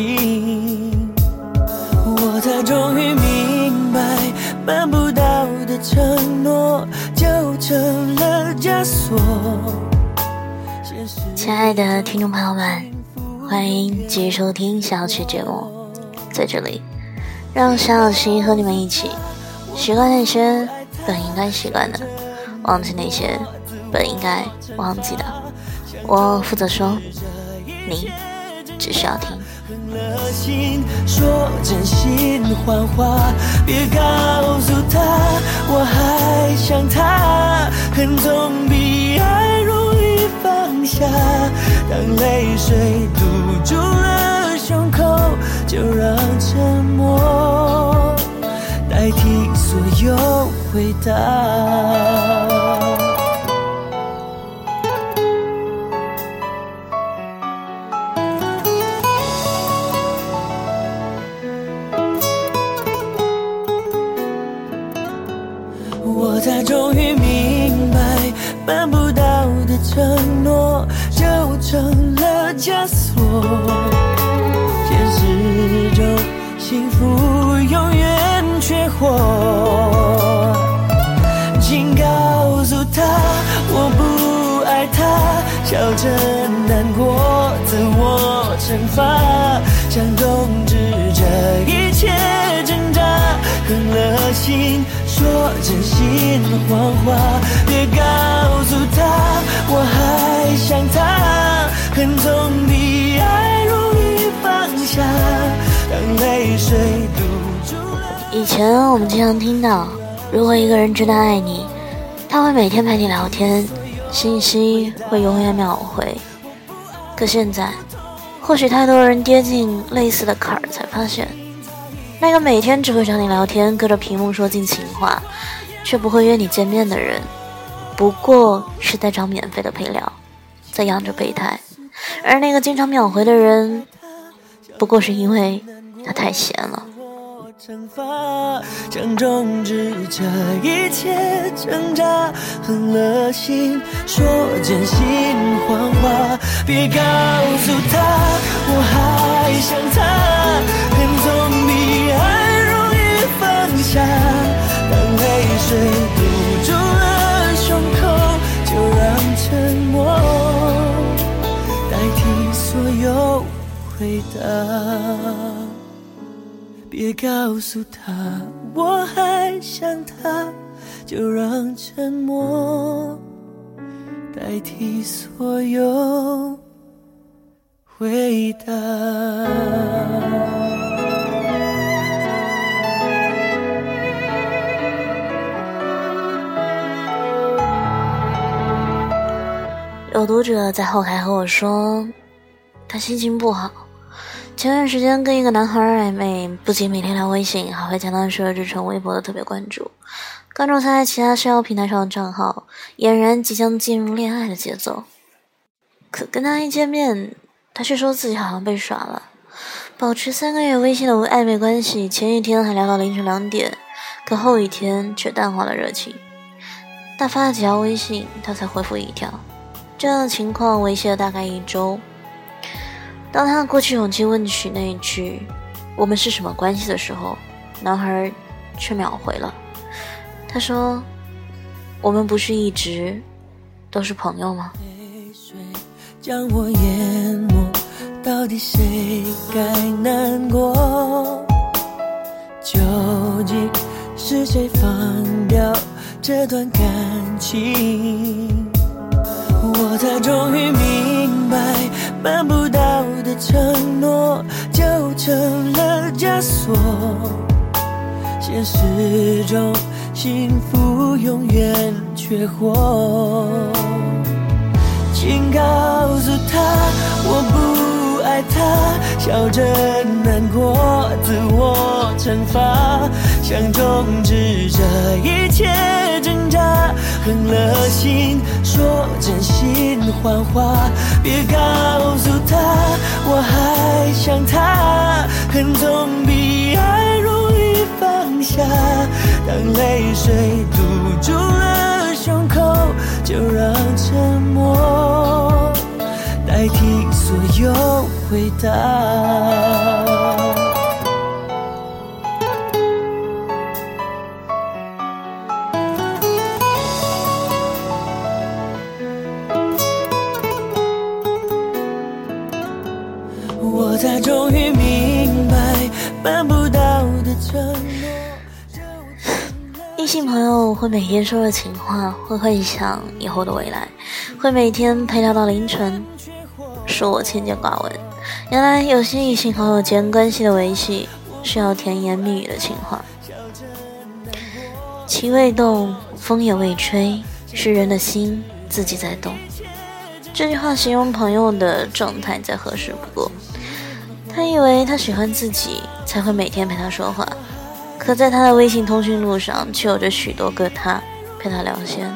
这段感情，我才终于明白，办不到的承诺就成了枷锁。亲爱的听众朋友们，欢迎继续收听小曲节目，在这里，让小小七和你们一起习惯那些本应该习惯的，忘记那些本应该忘记的。我负责说，你只需要听。了心说真心谎话，别告诉他我还想他，恨总比爱容易放下。当泪水堵住了胸口，就让沉默代替所有回答。枷锁。现实中幸福永远缺货，请告诉他我不爱他，笑着难过，自我惩罚，想终止这一切挣扎，狠了心。说真心谎话，别告诉他我还想他，恨总比爱容易放下。当泪水堵住了。以前我们经常听到，如果一个人真的爱你，他会每天陪你聊天，信息会永远秒回。可现在，或许太多人跌进类似的坎儿，才发现。那个每天只会找你聊天，隔着屏幕说尽情话，却不会约你见面的人，不过是在找免费的陪聊，在养着备胎；而那个经常秒回的人，不过是因为他太闲了。惩罚，想终止这一切挣扎，狠了心说真心谎话，别告诉他我还想他，恨总比爱容易放下。当泪水回答。别告诉他我还想他，就让沉默代替所有回答。有读者在后台和我说，他心情不好。前段时间跟一个男孩暧昧，不仅每天聊微信，还会将他设置成微博的特别关注，关注他在其他社交平台上的账号，俨然即将进入恋爱的节奏。可跟他一见面，他却说自己好像被耍了。保持三个月微信的暧昧关系，前一天还聊到凌晨两点，可后一天却淡化了热情。他发了几条微信，他才回复一条。这样的情况维系了大概一周。当他鼓起勇气问起那一句“我们是什么关系”的时候，男孩却秒回了。他说：“我们不是一直都是朋友吗？”将我淹没，到底谁该难过？究竟是谁放掉这段感情？我才终于明，办不到的承诺就成了枷锁。现实中幸福永远缺货，请告诉他我不爱他，笑着难过，自我惩罚，想终止这一切狠了心说真心谎话，别告诉他我还想他，恨总比爱容易放下。当泪水堵住了胸口，就让沉默代替所有。回答。性朋友会每天说着情话，会幻想以后的未来，会每天陪他到凌晨，说我千见寡闻。原来有些异性朋友间关系的维系，需要甜言蜜语的情话。情未动，风也未吹，是人的心自己在动。这句话形容朋友的状态再合适不过。他以为他喜欢自己才会每天陪他说话，可在他的微信通讯录上却有着许多个他陪他聊天。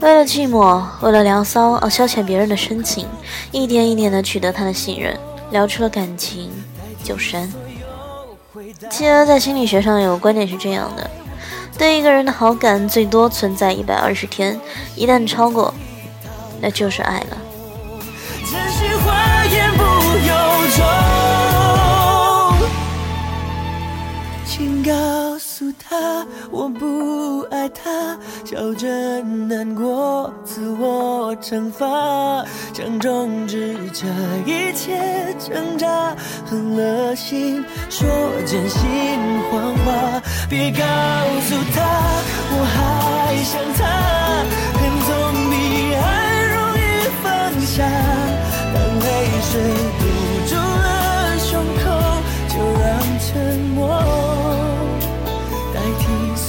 为了寂寞，为了聊骚而消遣别人的深情，一点一点的取得他的信任，聊出了感情就删。其实在心理学上有个观点是这样的：对一个人的好感最多存在一百二十天，一旦超过，那就是爱了。请告诉他，我不爱他，笑着难过，自我惩罚，想终止这一切挣扎，狠了心说真心谎话，别告诉他我还想他，恨总比爱容易放下，当泪水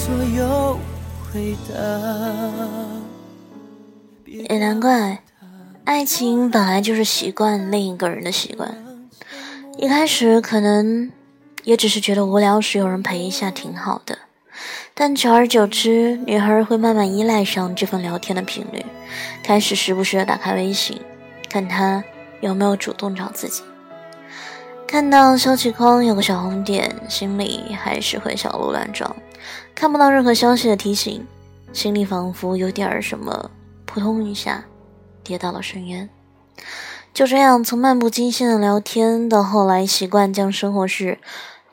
所有回答也难怪，爱情本来就是习惯另一个人的习惯。一开始可能也只是觉得无聊时有人陪一下挺好的，但久而久之，女孩会慢慢依赖上这份聊天的频率，开始时不时的打开微信，看他有没有主动找自己。看到消息框有个小红点，心里还是会小鹿乱撞。看不到任何消息的提醒，心里仿佛有点什么扑通一下跌到了深渊。就这样，从漫不经心的聊天，到后来习惯将生活事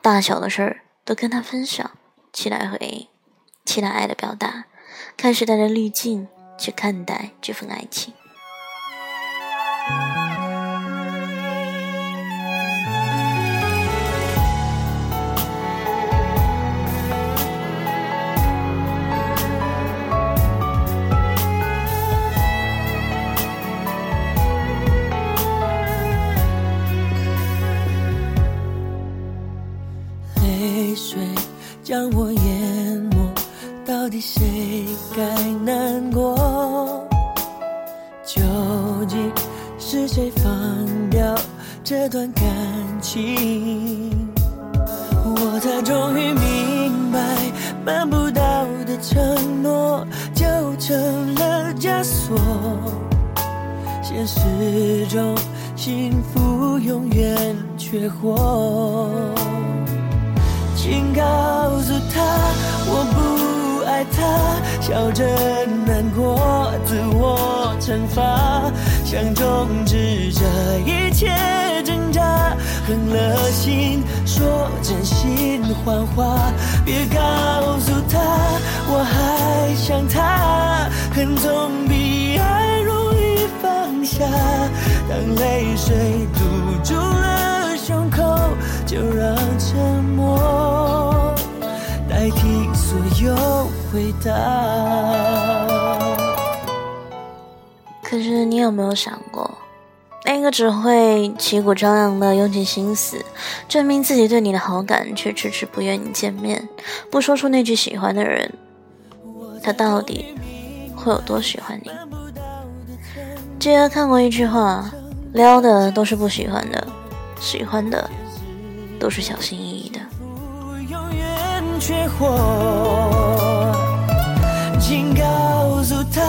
大小的事儿都跟他分享，期待回应，期待爱的表达，开始带着滤镜去看待这份爱情。底谁该难过？究竟是谁放掉这段感情？我才终于明白，办不到的承诺就成了枷锁。现实中，幸福永远缺货。请告诉他，我不爱他，笑着难过，自我惩罚，想终止这一切挣扎，狠了心说真心谎话，别告诉他我还想他，恨总比爱容易放下，当泪水堵住了胸口，就让沉默。代替所有回答。可是你有没有想过，那个只会旗鼓张扬的用尽心思证明自己对你的好感，却迟迟不愿意见面，不说出那句喜欢的人，他到底会有多喜欢你？记得看过一句话：撩的都是不喜欢的，喜欢的都是小心翼翼的。诉他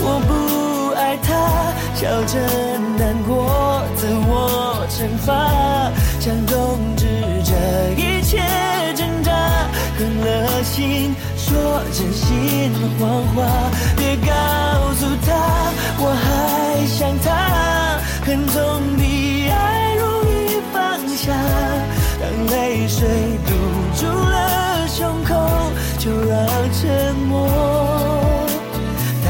我不爱他，笑着难过，自我惩罚，想终止这一切挣扎，狠了心说真心谎话，别告诉他我还想他。恨总比爱容易放下。当泪水堵住了胸口，就让沉默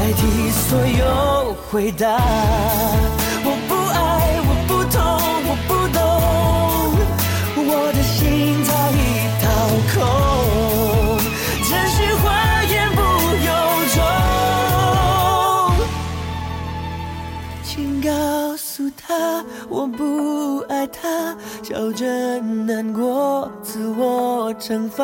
代替所有回答。我不爱，我不痛，我不懂，我的心早已掏空，真心话言不由衷。请告诉他，我不爱他，笑着难过，自我惩罚，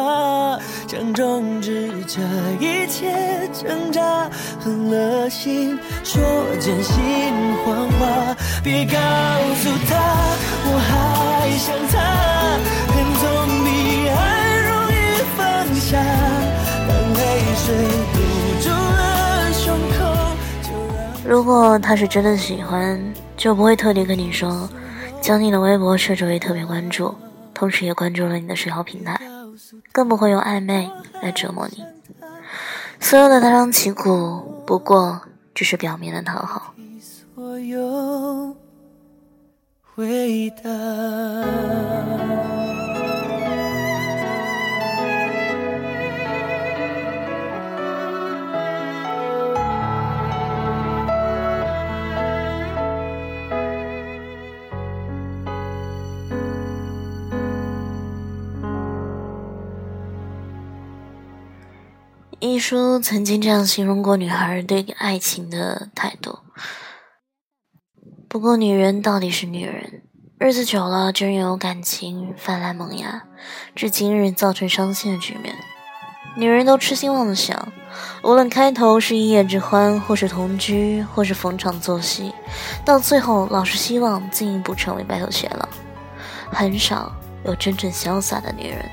想终止这一切挣扎，狠了心说真心谎话，别告诉他我还想他，恨总比爱容易放下，当泪水堵住了胸口，就让。如果他是真的喜欢，就不会特地跟你说，将你的微博设置为特别关注，同时也关注了你的社交平台，更不会用暧昧来折磨你。所有的大张旗鼓，不过只是表面的讨好。所有回答。一书曾经这样形容过女孩对爱情的态度。不过，女人到底是女人，日子久了就有感情泛滥萌芽，至今日造成伤心的局面。女人都痴心妄想，无论开头是一夜之欢，或是同居，或是逢场作戏，到最后老是希望进一步成为白头偕老。很少有真正潇洒的女人，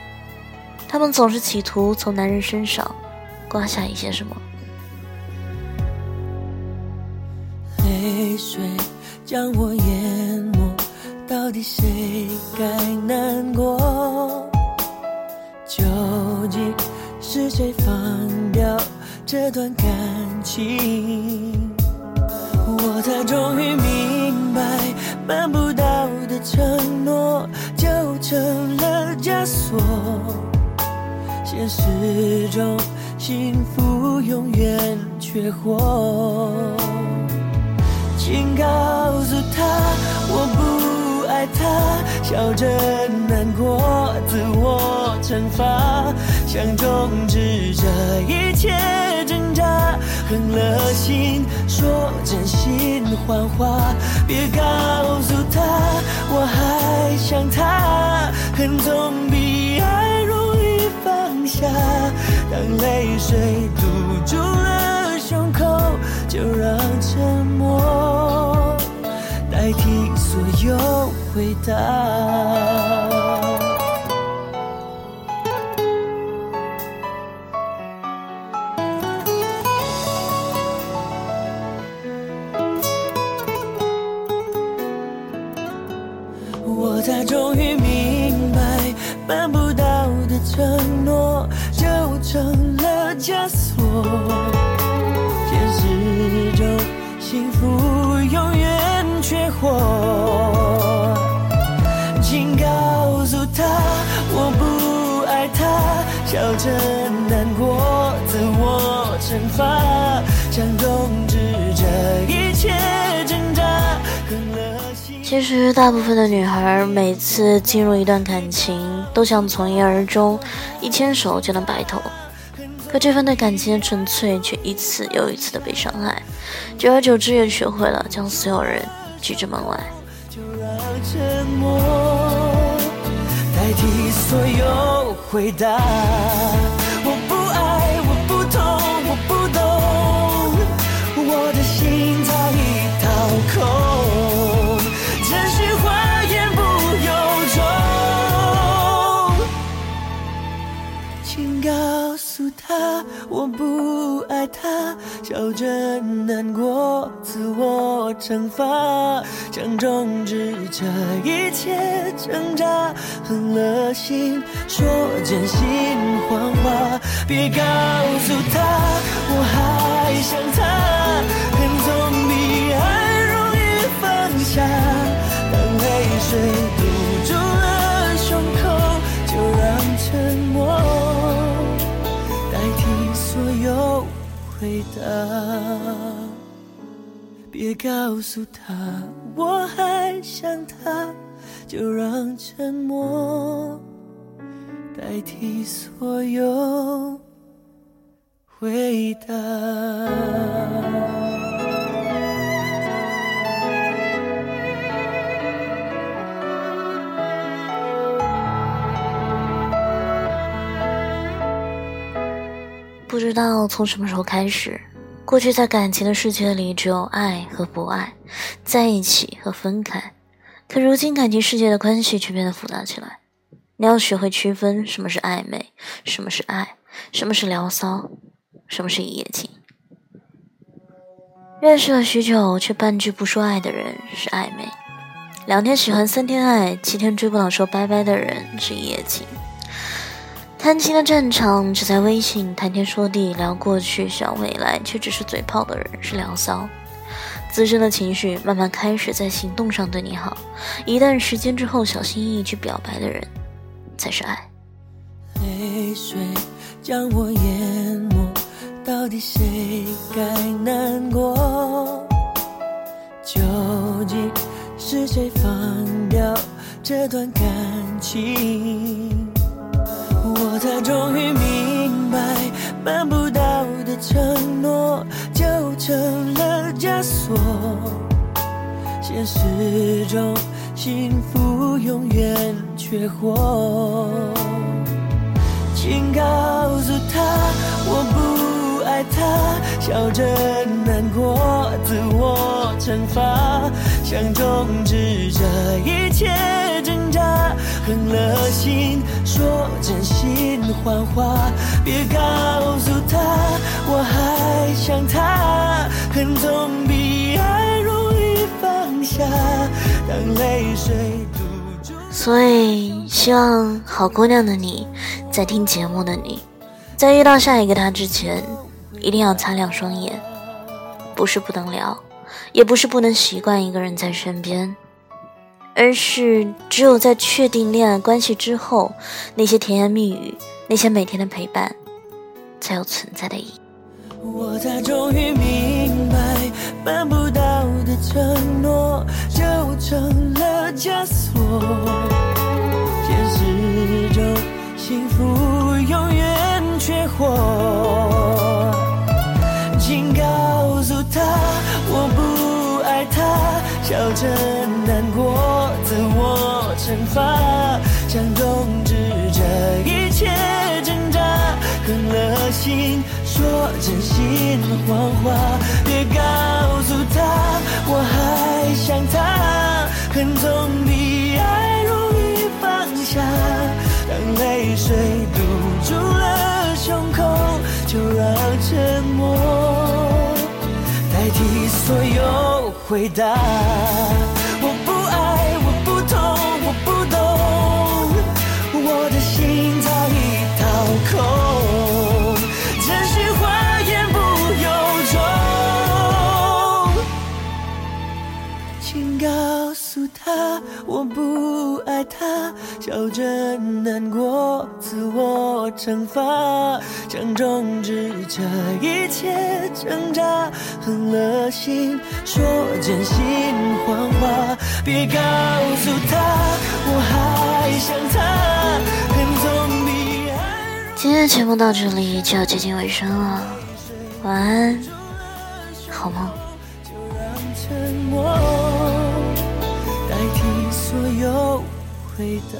她们总是企图从男人身上。刮下一些什么？泪水将我淹没，到底谁该难过？究竟是谁放掉这段感情？我才终于明白，办不到的承诺就成了枷锁，现实中。幸福永远缺货，请告诉他我不爱他，笑着。难过，自我惩罚，想终止这一切挣扎，狠了心说真心谎话，别告诉他我还想他，恨总下。当泪水堵住了胸口，就让沉默代替所有回答。我才终于明白，办不到的承诺。成了枷锁，现实中幸福永远缺货。请告诉他我不爱他，笑着难过，自我惩罚，想终止这一切挣扎。其实，大部分的女孩每次进入一段感情，都想从一而终，一牵手就能白头。可这份对感情的纯粹，却一次又一次的被伤害，久而久之，也学会了将所有人拒之门外。就让沉默代替所有回答。我不爱他，笑着难过，自我惩罚，想终止这一切挣扎，狠了心说真心谎话，别告诉他我还想他，恨总比爱容易放下。当泪水回答。别告诉他我还想他，就让沉默代替所有回答。不知道从什么时候开始，过去在感情的世界里只有爱和不爱，在一起和分开。可如今感情世界的关系却变得复杂起来。你要学会区分什么是暧昧，什么是爱，什么是聊骚，什么是一夜情。认识了许久却半句不说爱的人是暧昧，两天喜欢三天爱，七天追不到说拜拜的人是一夜情。谈情的战场只在微信谈天说地聊过去想未来，却只是嘴炮的人是聊骚。滋生的情绪慢慢开始在行动上对你好，一段时间之后小心翼翼去表白的人才是爱。泪水将我淹没，到底谁该难过？究竟是谁放掉这段感情？他终于明白，办不到的承诺就成了枷锁。现实中幸福永远缺货。请告诉他我不爱他，笑着难过，自我惩罚，想终止这一切挣扎。狠了心说真心谎话，别告诉他我还想他。恨总比爱容易放下，当泪水堵住。所以，希望好姑娘的你，在听节目的你，在遇到下一个他之前，一定要擦亮双眼。不是不能聊，也不是不能习惯一个人在身边。而是只有在确定恋爱关系之后，那些甜言蜜语，那些每天的陪伴，才有存在的意义。我才终于明白，办不到的承诺就成了枷锁。现实中幸福永远缺货，请告诉他我不爱他，笑着。我惩罚，想终止这一切挣扎，狠了心说真心谎话，别告诉他我还想他，恨总比爱容易放下。当泪水堵住了胸口，就让沉默代替所有回答。笑着难过，自我惩罚，想终止这一切挣扎，狠了心说真心谎话，别告诉他。今天的节目到这里就要接近尾声了，晚安，好梦。回答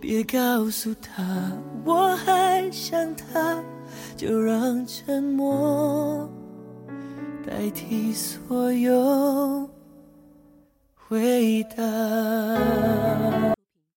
别告诉他我还想他，就让沉默代替所有。回答。